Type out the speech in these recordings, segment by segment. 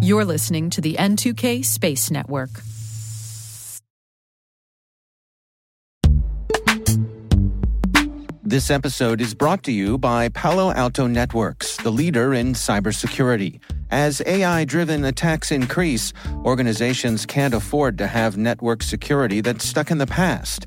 You're listening to the N2K Space Network. This episode is brought to you by Palo Alto Networks, the leader in cybersecurity. As AI driven attacks increase, organizations can't afford to have network security that's stuck in the past.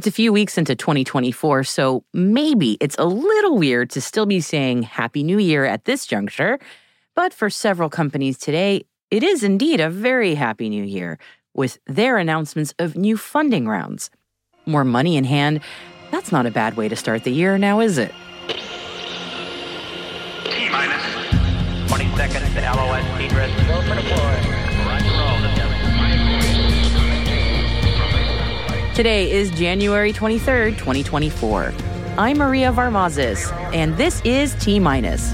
It's a few weeks into 2024, so maybe it's a little weird to still be saying Happy New Year at this juncture. But for several companies today, it is indeed a very happy new year with their announcements of new funding rounds. More money in hand, that's not a bad way to start the year now, is it? T minus 20 seconds to LOS for deploy. Today is January 23rd, 2024. I'm Maria Varmazis, and this is T minus.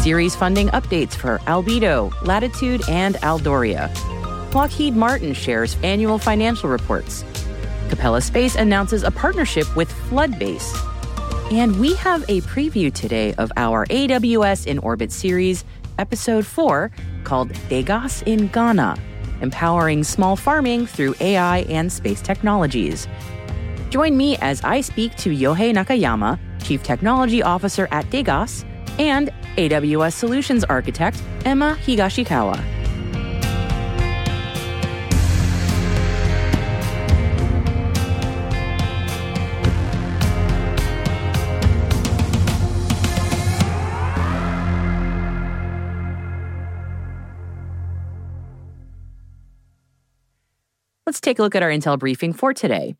Series funding updates for Albedo, Latitude, and Aldoria. Lockheed Martin shares annual financial reports. Capella Space announces a partnership with Floodbase. And we have a preview today of our AWS in Orbit series, episode 4, called Degas in Ghana Empowering Small Farming Through AI and Space Technologies. Join me as I speak to Yohei Nakayama, Chief Technology Officer at Degas, and AWS Solutions Architect Emma Higashikawa. Let's take a look at our Intel briefing for today.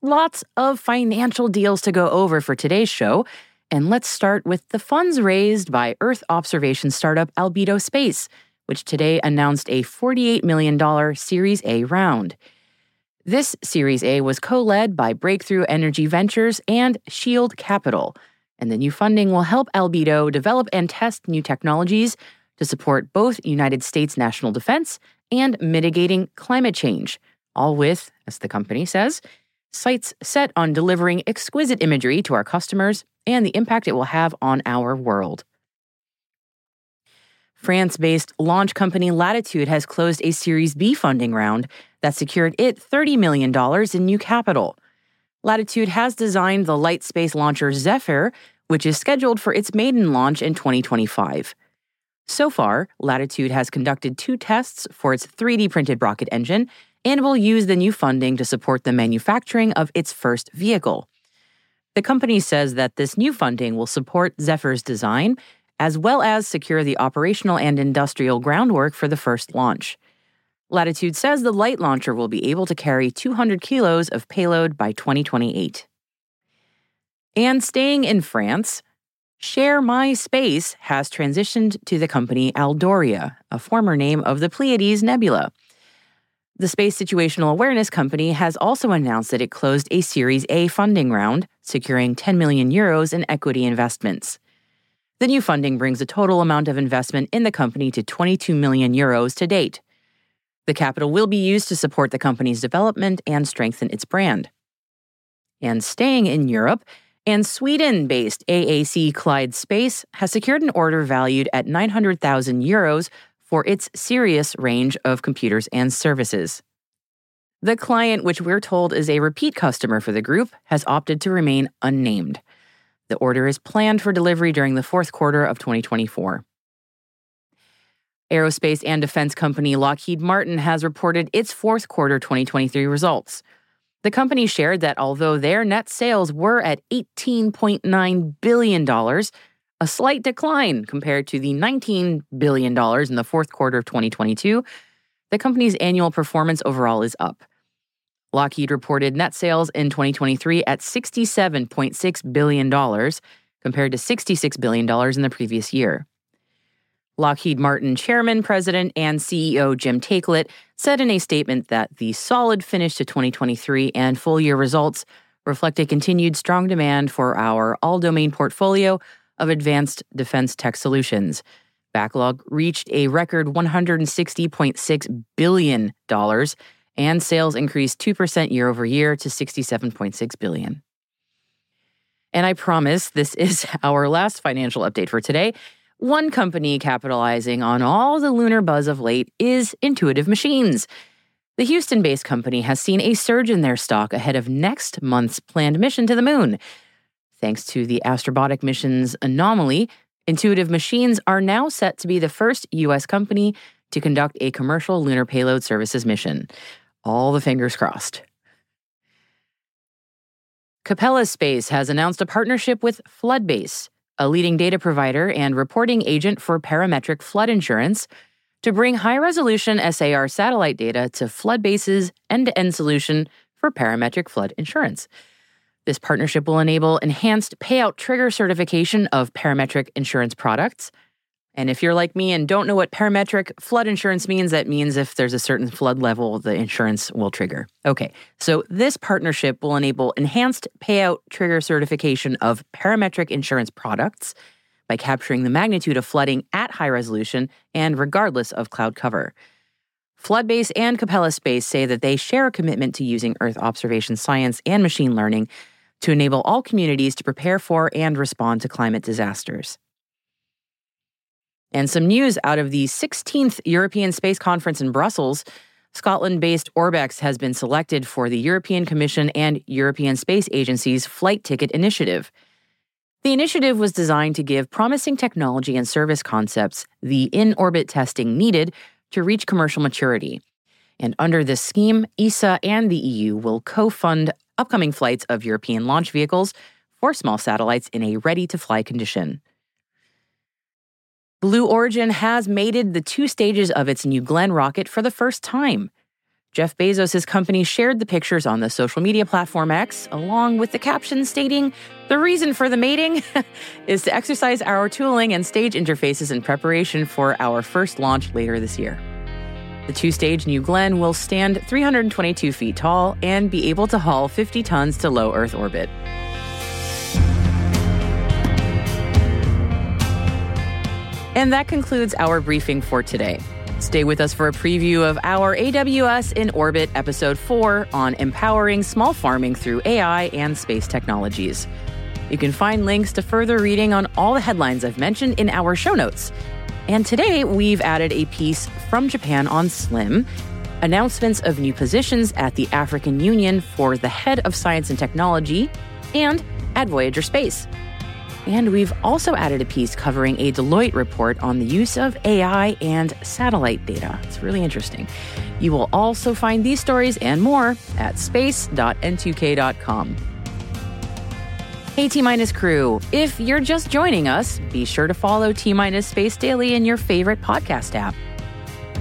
Lots of financial deals to go over for today's show, and let's start with the funds raised by Earth observation startup Albedo Space, which today announced a $48 million Series A round. This Series A was co led by Breakthrough Energy Ventures and Shield Capital, and the new funding will help Albedo develop and test new technologies to support both United States national defense and mitigating climate change, all with, as the company says, sights set on delivering exquisite imagery to our customers and the impact it will have on our world. France based launch company Latitude has closed a Series B funding round that secured it $30 million in new capital. Latitude has designed the light space launcher Zephyr, which is scheduled for its maiden launch in 2025. So far, Latitude has conducted two tests for its 3D printed rocket engine and will use the new funding to support the manufacturing of its first vehicle. The company says that this new funding will support Zephyr's design, as well as secure the operational and industrial groundwork for the first launch. Latitude says the light launcher will be able to carry 200 kilos of payload by 2028. And staying in France, Share My Space has transitioned to the company Aldoria, a former name of the Pleiades Nebula. The Space Situational Awareness Company has also announced that it closed a Series A funding round, securing 10 million euros in equity investments. The new funding brings the total amount of investment in the company to 22 million euros to date. The capital will be used to support the company's development and strengthen its brand. And staying in Europe, and Sweden based AAC Clyde Space has secured an order valued at 900,000 euros for its Sirius range of computers and services. The client, which we're told is a repeat customer for the group, has opted to remain unnamed. The order is planned for delivery during the fourth quarter of 2024. Aerospace and defense company Lockheed Martin has reported its fourth quarter 2023 results. The company shared that although their net sales were at $18.9 billion, a slight decline compared to the $19 billion in the fourth quarter of 2022. The company's annual performance overall is up. Lockheed reported net sales in 2023 at $67.6 billion, compared to $66 billion in the previous year. Lockheed Martin chairman, president, and CEO Jim Taiclet said in a statement that the solid finish to 2023 and full year results reflect a continued strong demand for our all domain portfolio of advanced defense tech solutions. Backlog reached a record $160.6 billion, and sales increased 2% year over year to 67.6 billion. And I promise this is our last financial update for today. One company capitalizing on all the lunar buzz of late is Intuitive Machines. The Houston based company has seen a surge in their stock ahead of next month's planned mission to the moon. Thanks to the Astrobotic mission's anomaly, Intuitive Machines are now set to be the first U.S. company to conduct a commercial lunar payload services mission. All the fingers crossed. Capella Space has announced a partnership with Floodbase, a leading data provider and reporting agent for parametric flood insurance, to bring high resolution SAR satellite data to Floodbase's end to end solution for parametric flood insurance. This partnership will enable enhanced payout trigger certification of parametric insurance products. And if you're like me and don't know what parametric flood insurance means, that means if there's a certain flood level, the insurance will trigger. Okay, so this partnership will enable enhanced payout trigger certification of parametric insurance products by capturing the magnitude of flooding at high resolution and regardless of cloud cover. Floodbase and Capella Space say that they share a commitment to using Earth observation science and machine learning to enable all communities to prepare for and respond to climate disasters. And some news out of the 16th European Space Conference in Brussels. Scotland based Orbex has been selected for the European Commission and European Space Agency's Flight Ticket Initiative. The initiative was designed to give promising technology and service concepts the in orbit testing needed to reach commercial maturity. And under this scheme, ESA and the EU will co fund upcoming flights of European launch vehicles for small satellites in a ready to fly condition. Blue Origin has mated the two stages of its New Glenn rocket for the first time. Jeff Bezos' company shared the pictures on the social media platform X, along with the caption stating, The reason for the mating is to exercise our tooling and stage interfaces in preparation for our first launch later this year. The two stage New Glenn will stand 322 feet tall and be able to haul 50 tons to low Earth orbit. And that concludes our briefing for today. Stay with us for a preview of our AWS in Orbit Episode 4 on empowering small farming through AI and space technologies. You can find links to further reading on all the headlines I've mentioned in our show notes. And today we've added a piece from Japan on SLIM, announcements of new positions at the African Union for the head of science and technology, and at Voyager Space. And we've also added a piece covering a Deloitte report on the use of AI and satellite data. It's really interesting. You will also find these stories and more at space.n2k.com. Hey T Minus crew, if you're just joining us, be sure to follow T Minus Space Daily in your favorite podcast app.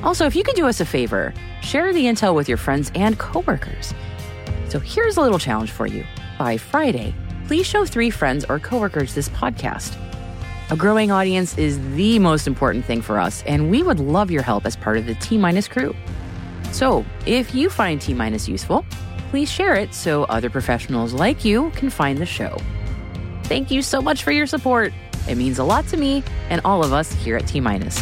Also, if you could do us a favor, share the intel with your friends and coworkers. So here's a little challenge for you. By Friday, please show three friends or coworkers this podcast. A growing audience is the most important thing for us, and we would love your help as part of the T Minus crew. So, if you find T Minus useful, please share it so other professionals like you can find the show. Thank you so much for your support. It means a lot to me and all of us here at T Minus.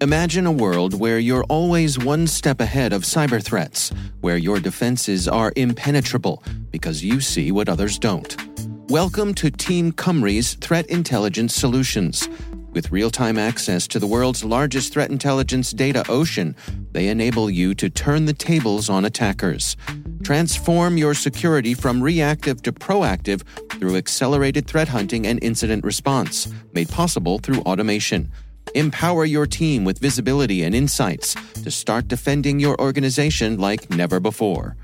Imagine a world where you're always one step ahead of cyber threats, where your defenses are impenetrable because you see what others don't. Welcome to Team Cymru's Threat Intelligence Solutions. With real time access to the world's largest threat intelligence data ocean, they enable you to turn the tables on attackers. Transform your security from reactive to proactive through accelerated threat hunting and incident response, made possible through automation. Empower your team with visibility and insights to start defending your organization like never before.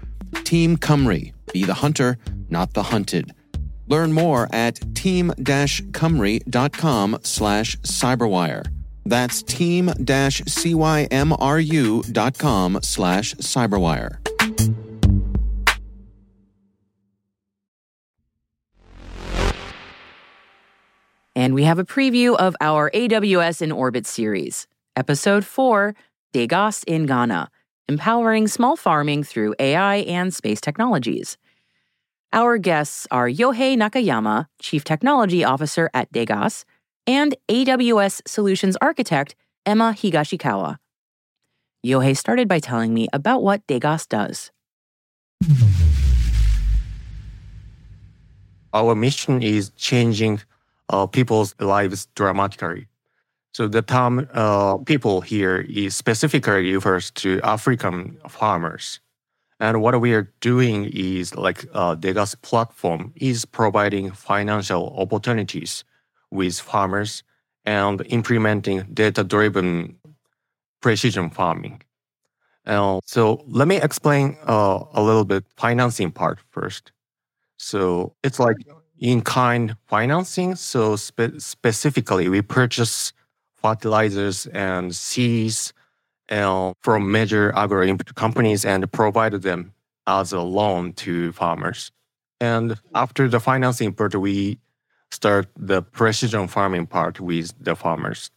Team Cymru, Be the hunter, not the hunted. Learn more at team-cymru.com slash cyberwire. That's team-cymru.com slash cyberwire. And we have a preview of our AWS in Orbit series, Episode 4 Degas in Ghana, empowering small farming through AI and space technologies. Our guests are Yohei Nakayama, Chief Technology Officer at Degas, and AWS Solutions Architect Emma Higashikawa. Yohei started by telling me about what Degas does. Our mission is changing uh, people's lives dramatically. So the term uh, people here is specifically refers to African farmers. And what we are doing is like uh, Degas platform is providing financial opportunities with farmers and implementing data-driven precision farming. Uh, so let me explain uh, a little bit financing part first. So it's like in-kind financing. So spe- specifically, we purchase fertilizers and seeds from major agro input companies and provide them as a loan to farmers. And after the financing part, we start the precision farming part with the farmers.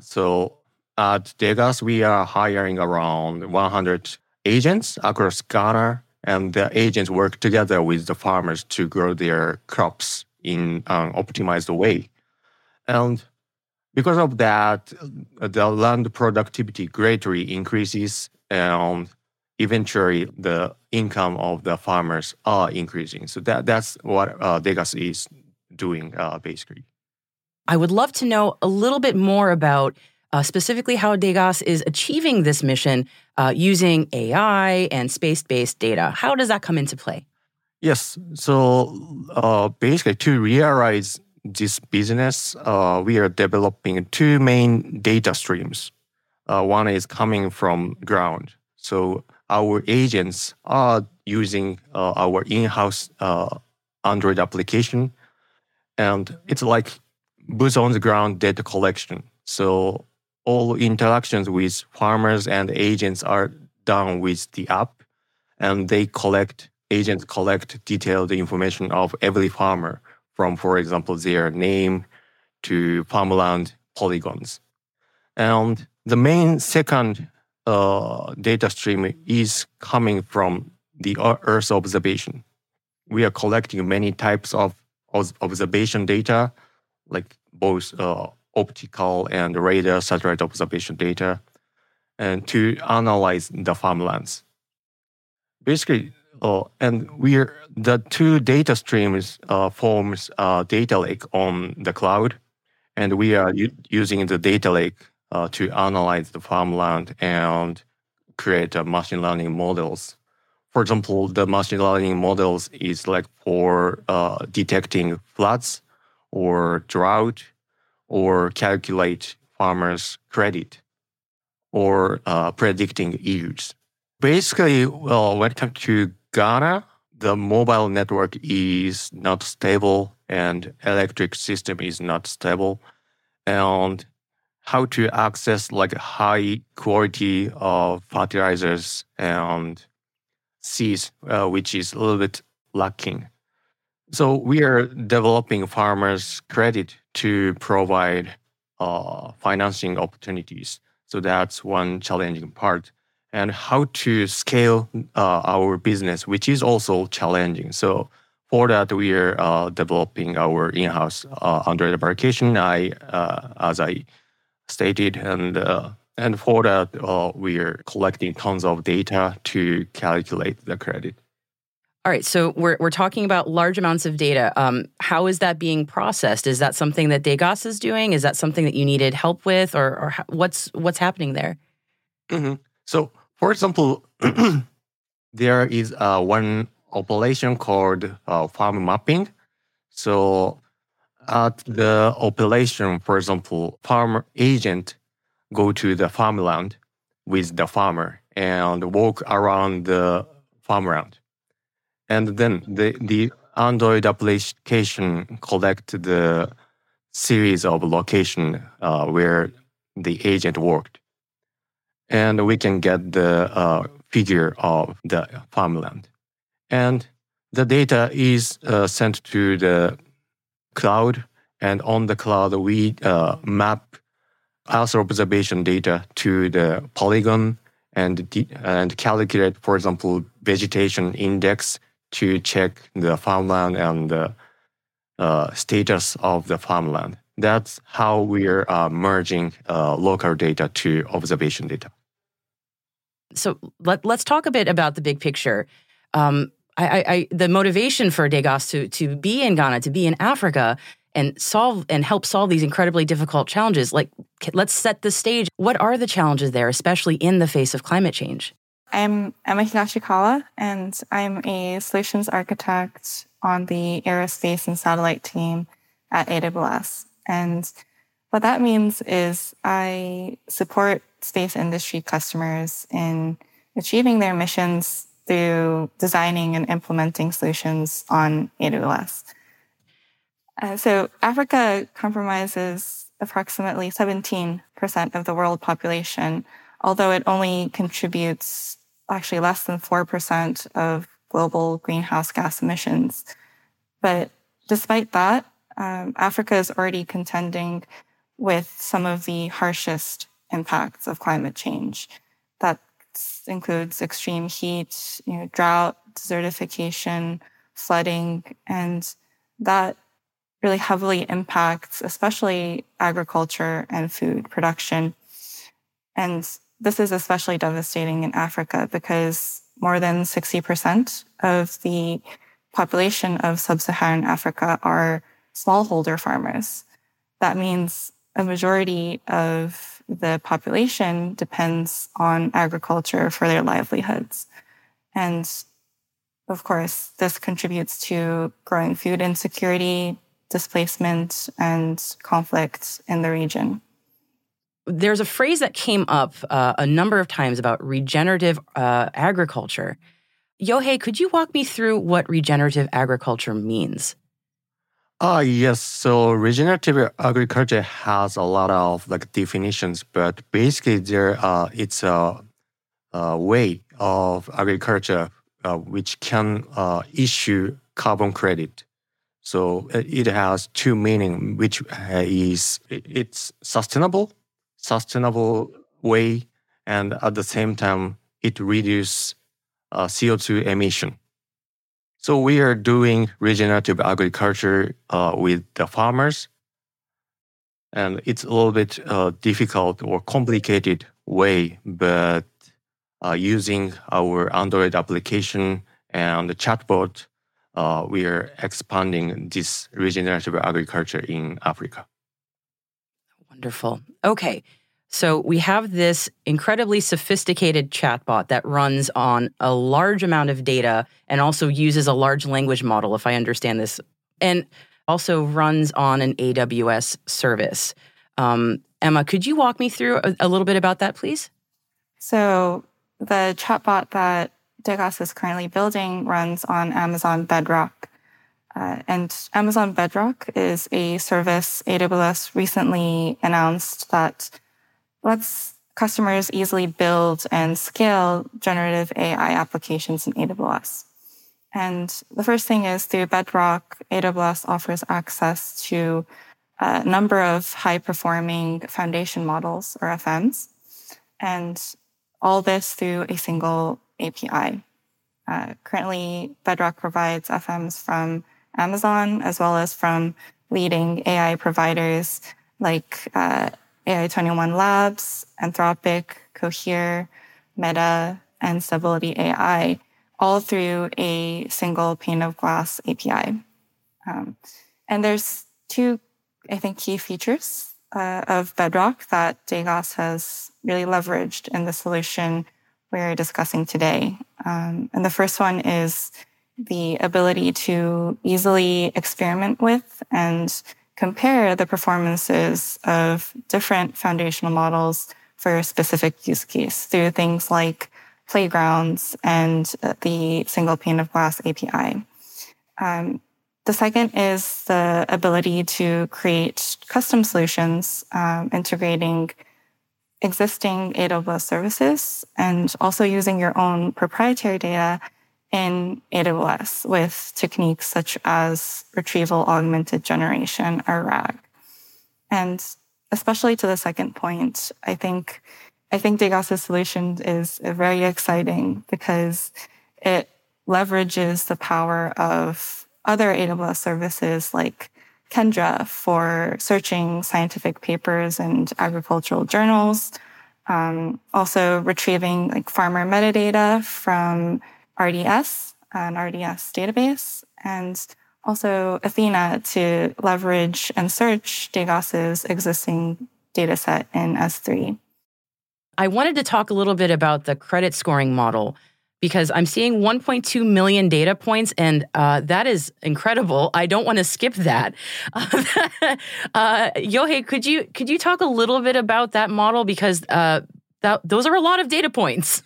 So at Degas, we are hiring around 100 agents across Ghana and the agents work together with the farmers to grow their crops in an optimized way. And because of that, the land productivity greatly increases, and eventually the income of the farmers are increasing. So that that's what uh, Degas is doing uh, basically. I would love to know a little bit more about uh, specifically how Degas is achieving this mission uh, using AI and space based data. How does that come into play? Yes. So uh, basically, to realize this business, uh, we are developing two main data streams. Uh, one is coming from ground. So our agents are using uh, our in house Android application. And it's like boots on the ground data collection. So all interactions with farmers and agents are done with the app and they collect agents collect detailed information of every farmer from for example their name to farmland polygons and the main second uh, data stream is coming from the earth observation we are collecting many types of observation data like both uh, optical and radar satellite observation data and to analyze the farmlands. Basically, uh, and we're the two data streams uh, forms a data lake on the cloud, and we are u- using the data lake uh, to analyze the farmland and create uh, machine learning models. For example, the machine learning models is like for uh, detecting floods or drought or calculate farmers' credit or uh, predicting yields. Basically, well, when it comes to Ghana, the mobile network is not stable and electric system is not stable. And how to access like high quality of fertilizers and seeds, uh, which is a little bit lacking. So we are developing farmers credit to provide uh, financing opportunities. So that's one challenging part. And how to scale uh, our business, which is also challenging. So for that, we are uh, developing our in-house uh, Android application. I, uh, as I stated, and uh, and for that, we are collecting tons of data to calculate the credit. All right, so we're we're talking about large amounts of data. Um, how is that being processed? Is that something that Degas is doing? Is that something that you needed help with, or or what's what's happening there? Mm-hmm. So, for example, there is uh, one operation called uh, farm mapping. So, at the operation, for example, farm agent go to the farmland with the farmer and walk around the farmland And then the, the Android application collect the series of location uh, where the agent worked. And we can get the uh, figure of the farmland. And the data is uh, sent to the cloud. And on the cloud, we uh, map Earth observation data to the polygon and, and calculate, for example, vegetation index to check the farmland and the uh, status of the farmland. That's how we're uh, merging uh, local data to observation data. So let, us talk a bit about the big picture. Um, I, I, the motivation for Degas to, to be in Ghana, to be in Africa, and solve and help solve these incredibly difficult challenges. Like, let's set the stage. What are the challenges there, especially in the face of climate change? I'm Emma Higashikawa, and I'm a solutions architect on the aerospace and satellite team at AWS. And what that means is I support space industry customers in achieving their missions through designing and implementing solutions on AWS. Uh, so Africa compromises approximately 17% of the world population, although it only contributes actually less than 4% of global greenhouse gas emissions. But despite that, um, Africa is already contending with some of the harshest impacts of climate change. That includes extreme heat, you know, drought, desertification, flooding, and that really heavily impacts especially agriculture and food production. And this is especially devastating in Africa because more than 60% of the population of sub-Saharan Africa are smallholder farmers. That means a majority of the population depends on agriculture for their livelihoods. And of course, this contributes to growing food insecurity, displacement, and conflict in the region. There's a phrase that came up uh, a number of times about regenerative uh, agriculture. Yohei, could you walk me through what regenerative agriculture means? Ah, yes. So regenerative agriculture has a lot of like definitions, but basically there uh, it's a, a way of agriculture uh, which can uh, issue carbon credit. So uh, it has two meaning, which uh, is it's sustainable, sustainable way, and at the same time it reduces uh, CO2 emission. So we are doing regenerative agriculture uh, with the farmers, and it's a little bit uh, difficult or complicated way, but uh, using our Android application and the chatbot, uh, we are expanding this regenerative agriculture in Africa. Wonderful. Okay. So we have this incredibly sophisticated chatbot that runs on a large amount of data and also uses a large language model, if I understand this, and also runs on an AWS service. Um, Emma, could you walk me through a, a, little bit about that, please? So the chatbot that Degas is currently building runs on Amazon Bedrock. Uh, and Amazon Bedrock is a service AWS recently announced that lets customers easily build and scale generative AI applications in AWS. And the first thing is through Bedrock, AWS offers access to a number of high performing foundation models or FMs. And all this through a single API. Uh, currently, Bedrock provides FMs from Amazon as well as from leading AI providers like uh, AI21 Labs, Anthropic, Cohere, Meta, and Stability AI, all through a single pane of glass API. Um, and there's two, I think, key features uh, of Bedrock that Degas has really leveraged in the solution we're discussing today. Um, and the first one is the ability to easily experiment with and compare the performances of different foundational models for a specific use case through things like playgrounds and the single pane of glass API. Um, the second is the ability to create custom solutions, um, integrating existing AWS services and also using your own proprietary data in AWS with techniques such as retrieval augmented generation or RAG. And especially to the second point, I think I think Degas' solution is very exciting because it leverages the power of other AWS services like Kendra for searching scientific papers and agricultural journals. Um, also retrieving like farmer metadata from RDS, an RDS database, and also Athena to leverage and search Degas' existing data set in S3. I wanted to talk a little bit about the credit scoring model because I'm seeing 1.2 million data points, and uh, that is incredible. I don't want to skip that. uh, Yohei, could you could you talk a little bit about that model because uh, that, those are a lot of data points.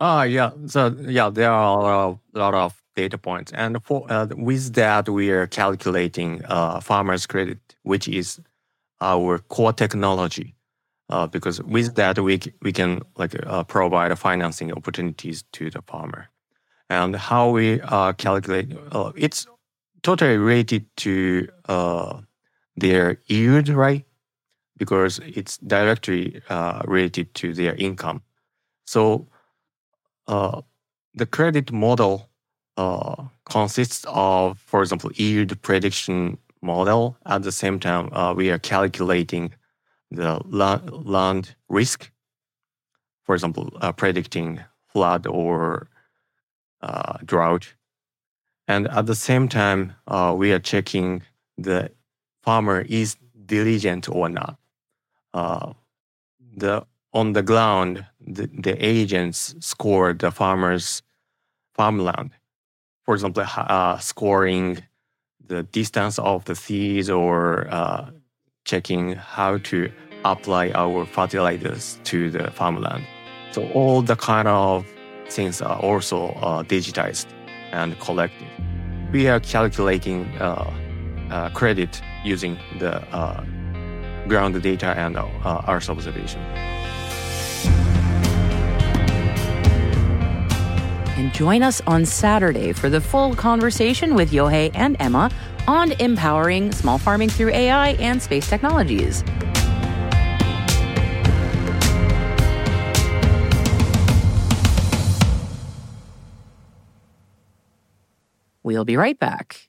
Ah, yeah. So yeah, there are a lot of, data points, and for uh, with that, we are calculating uh, farmers' credit, which is our core technology. Uh, because with that, we we can like uh, provide financing opportunities to the farmer, and how we uh, calculate uh, it's totally related to their yield, right? Because it's directly related to their income. So uh, the credit model uh, consists of, for example, yield prediction model. At the same time, uh, we are calculating the land risk. For example, uh, predicting flood or uh, drought. And at the same time, uh, we are checking the farmer is diligent or not. the on the ground, the, the agents score the farmer's farmland. For example, uh, scoring the distance of the seeds or uh, checking how to apply our fertilizers to the farmland. So all the kind of things are also uh, digitized and collected. We are calculating uh, uh, credit using the uh, ground data and Earth observation. And join us on Saturday for the full conversation with Yohei and Emma on empowering small farming through AI and space technologies. We'll be right back.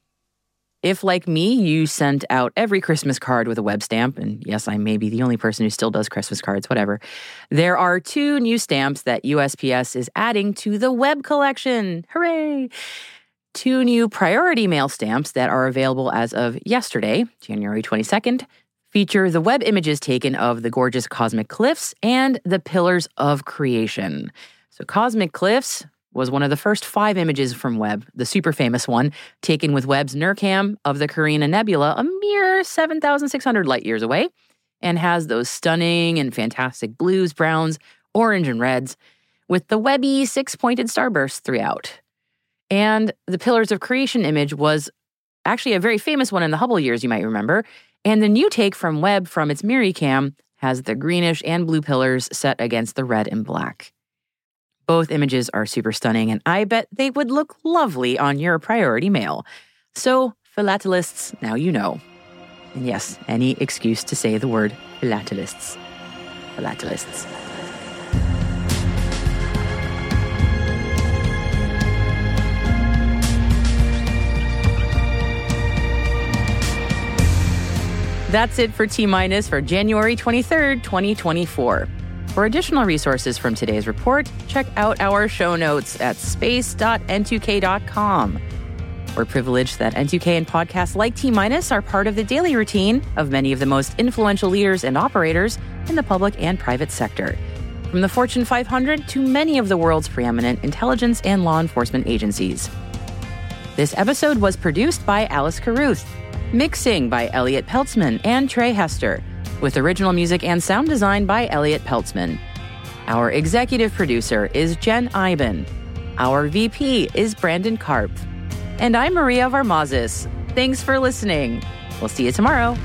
If, like me, you sent out every Christmas card with a Webb stamp, and yes, I may be the only person who still does Christmas cards, whatever, there are two new stamps that USPS is adding to the Webb collection. Hooray! Two new priority mail stamps that are available as of yesterday, January 22nd, feature the Webb images taken of the gorgeous cosmic cliffs and the pillars of creation. So, cosmic cliffs, was one of the first five images from Webb, the super famous one, taken with Webb's NIRCam of the Carina Nebula, a mere 7,600 light years away, and has those stunning and fantastic blues, browns, orange, and reds, with the webby six pointed starbursts throughout. And the Pillars of Creation image was actually a very famous one in the Hubble years, you might remember. And the new take from Webb from its MIRICam has the greenish and blue pillars set against the red and black. Both images are super stunning, and I bet they would look lovely on your priority mail. So, philatelists, now you know. And yes, any excuse to say the word philatelists. Philatelists. That's it for T Minus for January 23rd, 2024. For additional resources from today's report, check out our show notes at space.n2k.com. We're privileged that N2K and podcasts like T Minus are part of the daily routine of many of the most influential leaders and operators in the public and private sector. From the Fortune 500 to many of the world's preeminent intelligence and law enforcement agencies. This episode was produced by Alice Carruth. Mixing by Elliot Peltzman and Trey Hester, with original music and sound design by Elliot Peltzman. Our executive producer is Jen Eiben. Our VP is Brandon Karp. And I'm Maria Varmazis. Thanks for listening. We'll see you tomorrow.